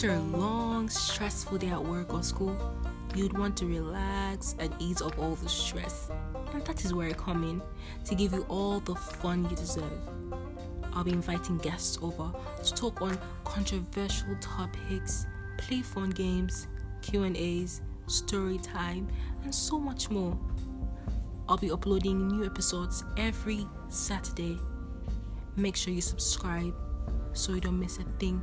After a long, stressful day at work or school, you'd want to relax and ease off all the stress. And that is where I come in to give you all the fun you deserve. I'll be inviting guests over to talk on controversial topics, play fun games, Q&As, story time, and so much more. I'll be uploading new episodes every Saturday. Make sure you subscribe so you don't miss a thing.